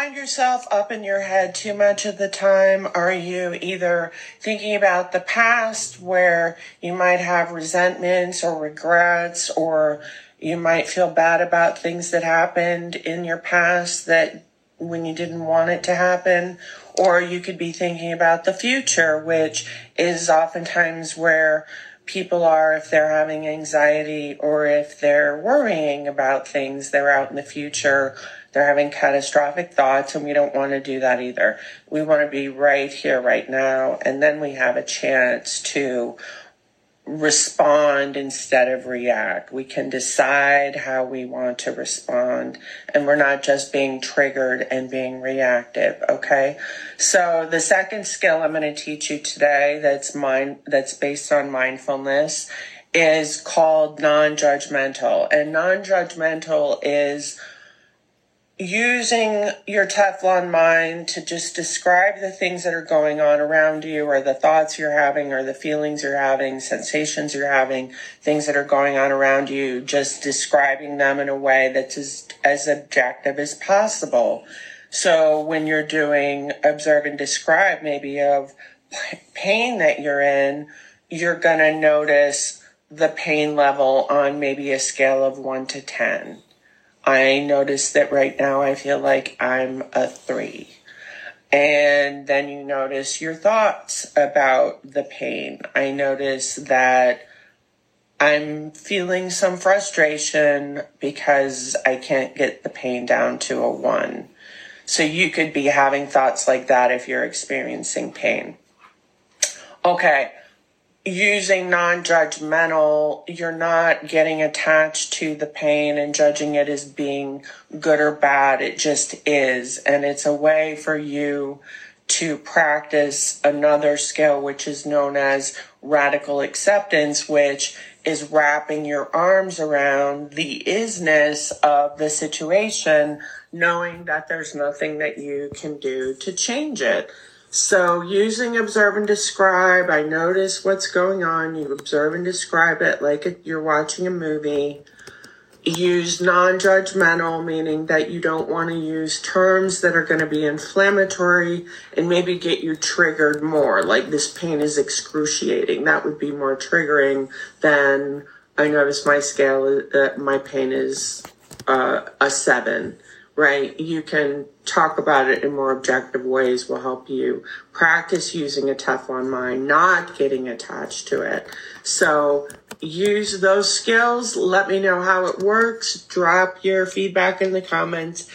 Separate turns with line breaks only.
find yourself up in your head too much of the time? Are you either thinking about the past where you might have resentments or regrets, or you might feel bad about things that happened in your past that when you didn't want it to happen? Or you could be thinking about the future, which is oftentimes where people are if they're having anxiety or if they're worrying about things they're out in the future they're having catastrophic thoughts and we don't want to do that either. We want to be right here right now and then we have a chance to respond instead of react. We can decide how we want to respond and we're not just being triggered and being reactive, okay? So the second skill I'm going to teach you today that's mind that's based on mindfulness is called non-judgmental. And non-judgmental is using your Teflon mind to just describe the things that are going on around you or the thoughts you're having or the feelings you're having, sensations you're having, things that are going on around you, just describing them in a way that's as, as objective as possible. So when you're doing observe and describe maybe of pain that you're in, you're going to notice the pain level on maybe a scale of one to 10 I notice that right now I feel like I'm a three. And then you notice your thoughts about the pain. I notice that I'm feeling some frustration because I can't get the pain down to a one. So you could be having thoughts like that if you're experiencing pain. Okay, using non-judgmental you're not getting attached to the pain and judging it as being good or bad it just is. And it's a way for you to practice another skill which is known as radical acceptance which is wrapping your arms around the isness of the situation knowing that there's nothing that you can do to change it so using observe and describe, I notice what's going on. You observe and describe it like you're watching a movie. Use non-judgmental, meaning that you don't want to use terms that are going to be inflammatory and maybe get you triggered more. Like this pain is excruciating. That would be more triggering than I notice my scale, uh, my pain is uh, a seven right? You can talk about it in more objective ways will help you practice using a Teflon mind, not getting attached to it. So use those skills. Let me know how it works. Drop your feedback in the comments.